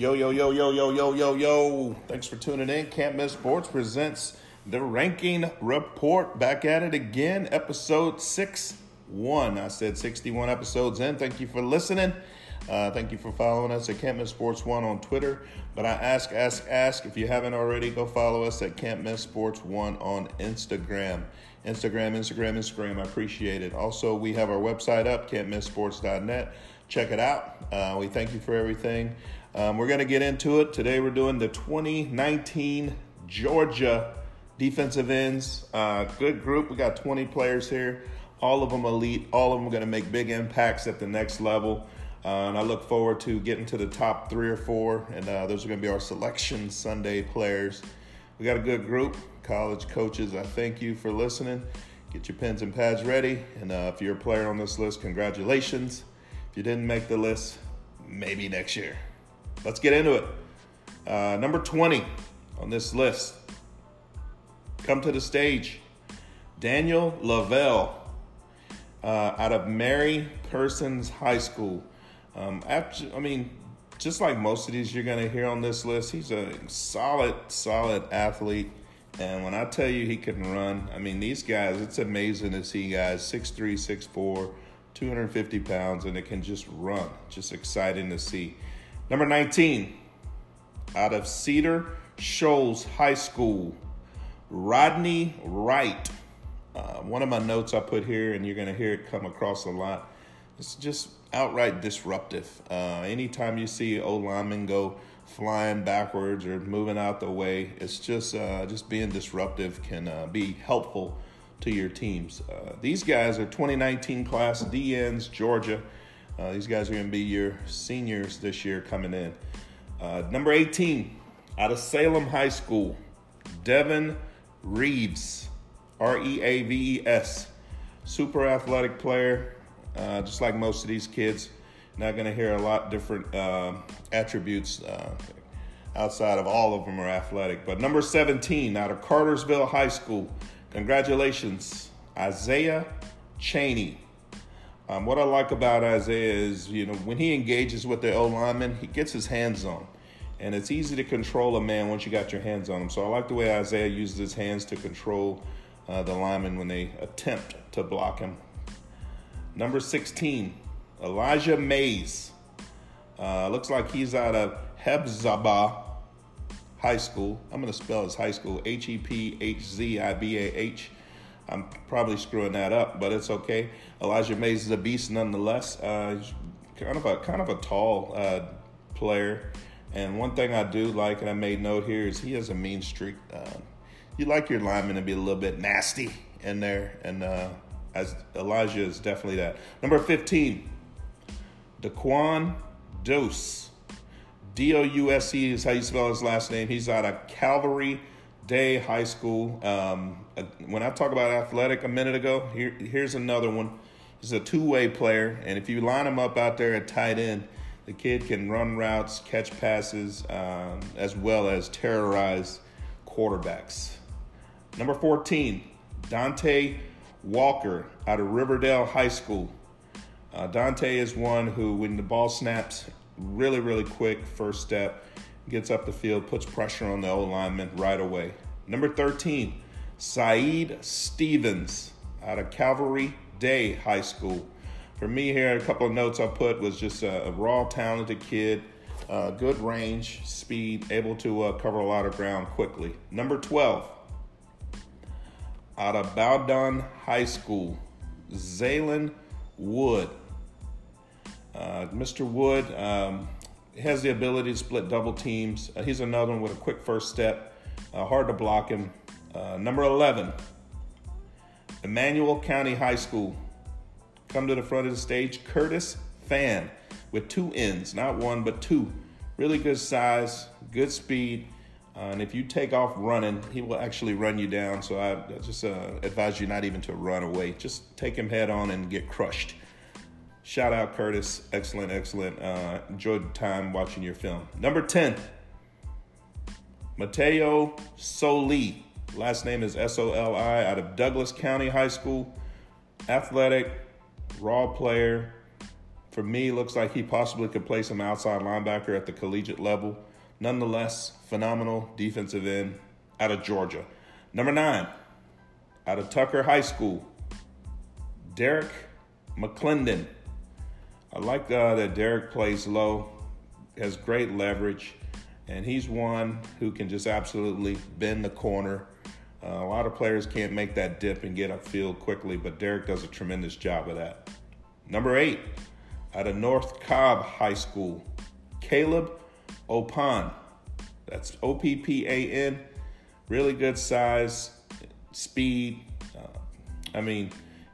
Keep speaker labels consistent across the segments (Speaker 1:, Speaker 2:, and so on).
Speaker 1: Yo, yo, yo, yo, yo, yo, yo, yo. Thanks for tuning in. Can't Miss Sports presents the ranking report. Back at it again, episode 6 1. I said 61 episodes in. Thank you for listening. Uh, thank you for following us at Can't Miss Sports 1 on Twitter. But I ask, ask, ask if you haven't already, go follow us at Can't Miss Sports 1 on Instagram. Instagram, Instagram, Instagram. I appreciate it. Also, we have our website up, can'tmissports.net. Check it out. Uh, we thank you for everything. Um, we're going to get into it. Today, we're doing the 2019 Georgia defensive ends. Uh, good group. We got 20 players here. All of them elite. All of them going to make big impacts at the next level. Uh, and I look forward to getting to the top three or four. And uh, those are going to be our selection Sunday players. We got a good group college coaches, I thank you for listening. Get your pens and pads ready. And uh, if you're a player on this list, congratulations. If you didn't make the list, maybe next year. Let's get into it. Uh, number 20 on this list. Come to the stage. Daniel Lavelle uh, out of Mary Persons High School. Um, after, I mean, just like most of these you're going to hear on this list, he's a solid, solid athlete. And when I tell you he can run, I mean, these guys, it's amazing to see guys 6'3, 6'4, 250 pounds, and it can just run. Just exciting to see. Number 19, out of Cedar Shoals High School, Rodney Wright. Uh, one of my notes I put here, and you're going to hear it come across a lot. It's just outright disruptive. Uh, anytime you see O linemen go flying backwards or moving out the way. It's just uh, just being disruptive can uh, be helpful to your teams. Uh, these guys are 2019 class DNs, Georgia. Uh, these guys are going to be your seniors this year coming in. Uh, number 18, out of Salem High School, Devin Reaves, R E A V E S, super athletic player, uh, just like most of these kids. Not going to hear a lot different uh, attributes uh, outside of all of them are athletic. But number 17 out of Cartersville High School, congratulations, Isaiah Cheney. Um, what I like about Isaiah is, you know, when he engages with the O lineman, he gets his hands on. And it's easy to control a man once you got your hands on him. So I like the way Isaiah uses his hands to control uh, the lineman when they attempt to block him. Number 16, Elijah Mays. Uh, looks like he's out of Hephzibah High School. I'm going to spell his high school H E P H Z I B A H. I'm probably screwing that up, but it's okay. Elijah Mays is a beast nonetheless. Uh, he's kind of a kind of a tall uh, player, and one thing I do like, and I made note here, is he has a mean streak. Uh, you like your lineman to be a little bit nasty in there, and uh, as Elijah is definitely that. Number 15, Daquan Douse. D O U S E is how you spell his last name. He's out of Calvary Day High School. Um, when I talked about athletic a minute ago, here, here's another one. He's a two way player, and if you line him up out there at tight end, the kid can run routes, catch passes, um, as well as terrorize quarterbacks. Number 14, Dante Walker out of Riverdale High School. Uh, Dante is one who, when the ball snaps, really, really quick first step, gets up the field, puts pressure on the O lineman right away. Number 13, Saeed Stevens out of Calvary Day High School. For me here, a couple of notes I put was just a, a raw, talented kid, uh, good range, speed, able to uh, cover a lot of ground quickly. Number 12, out of Bowdon High School, Zaylen Wood. Uh, Mr. Wood um, has the ability to split double teams. Uh, he's another one with a quick first step, uh, hard to block him. Uh, number 11, Emanuel County High School. Come to the front of the stage, Curtis Fann with two ends, not one, but two. Really good size, good speed. Uh, and if you take off running, he will actually run you down. So I, I just uh, advise you not even to run away. Just take him head on and get crushed. Shout out Curtis. Excellent, excellent. Uh, enjoyed time watching your film. Number 10, Mateo Soli. Last name is S O L I out of Douglas County High School. Athletic, raw player, for me, looks like he possibly could play some outside linebacker at the collegiate level. Nonetheless, phenomenal defensive end out of Georgia. Number nine, out of Tucker High School, Derek McClendon. I like uh, that Derek plays low, has great leverage, and he's one who can just absolutely bend the corner. Uh, a lot of players can't make that dip and get upfield quickly, but Derek does a tremendous job of that. Number eight, out of North Cobb High School, Caleb Oppan. That's O P P A N. Really good size, speed. Uh, I mean,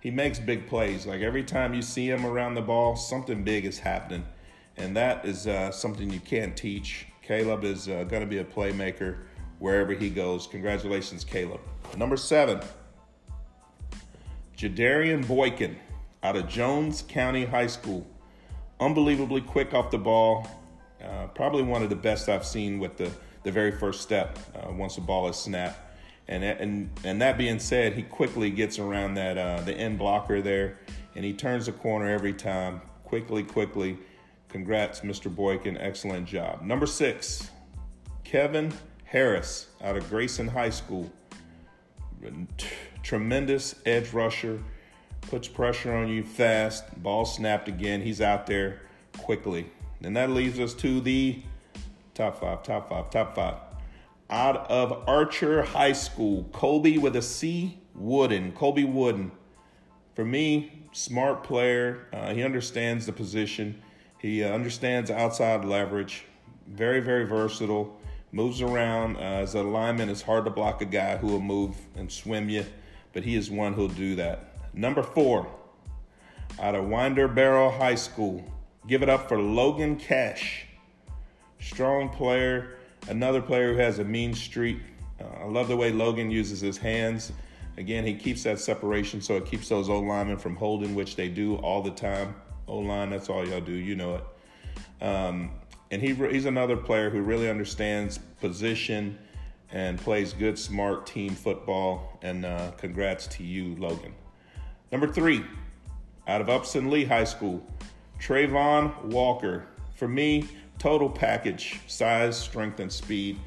Speaker 1: he makes big plays. Like every time you see him around the ball, something big is happening. And that is uh, something you can't teach. Caleb is uh, going to be a playmaker wherever he goes. Congratulations, Caleb. Number seven, Jadarian Boykin out of Jones County High School. Unbelievably quick off the ball. Uh, probably one of the best I've seen with the, the very first step uh, once the ball is snapped. And, and, and that being said, he quickly gets around that uh, the end blocker there, and he turns the corner every time. Quickly, quickly. Congrats, Mr. Boykin. Excellent job. Number six, Kevin Harris out of Grayson High School. Tremendous edge rusher. Puts pressure on you fast. Ball snapped again. He's out there quickly. And that leads us to the top five, top five, top five out of Archer High School, Colby with a C, Wooden. Colby Wooden. For me, smart player. Uh, he understands the position. He uh, understands outside leverage. Very, very versatile. Moves around. Uh, as a lineman, it's hard to block a guy who will move and swim you, but he is one who'll do that. Number four, out of Winder Barrow High School. Give it up for Logan Cash. Strong player Another player who has a mean streak. Uh, I love the way Logan uses his hands. Again, he keeps that separation so it keeps those O linemen from holding, which they do all the time. O line, that's all y'all do. You know it. Um, and he, he's another player who really understands position and plays good, smart team football. And uh, congrats to you, Logan. Number three, out of Upson Lee High School, Travon Walker. For me, total package size, strength, and speed.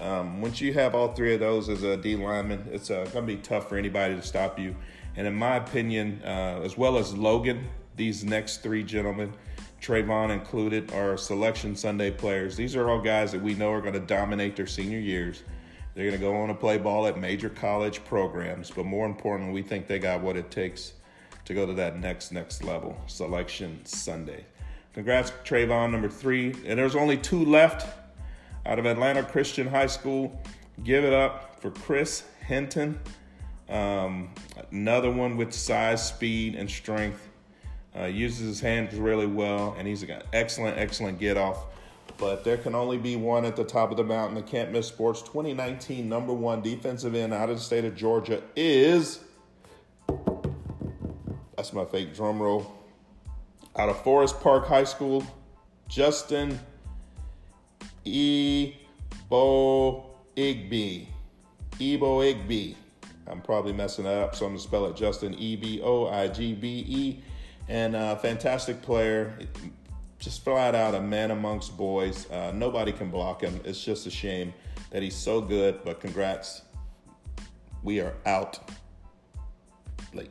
Speaker 1: Um, once you have all three of those as a D lineman, it's uh, going to be tough for anybody to stop you. And in my opinion, uh, as well as Logan, these next three gentlemen, Travon included, are selection Sunday players. These are all guys that we know are going to dominate their senior years. They're going to go on to play ball at major college programs, but more importantly, we think they got what it takes to go to that next next level. Selection Sunday. Congrats, Travon, number three. And there's only two left out of Atlanta Christian High School. Give it up for Chris Hinton. Um, another one with size, speed, and strength. Uh, uses his hands really well, and he's got excellent, excellent get off. But there can only be one at the top of the mountain. The Can't Miss Sports 2019 number one defensive end out of the state of Georgia is. That's my fake drum roll out of Forest Park High School, Justin Ebo Igby. Eboigbe. I'm probably messing that up, so I'm going to spell it Justin E B O I G B E. And a fantastic player, just flat out a man amongst boys. Uh, nobody can block him. It's just a shame that he's so good, but congrats. We are out late.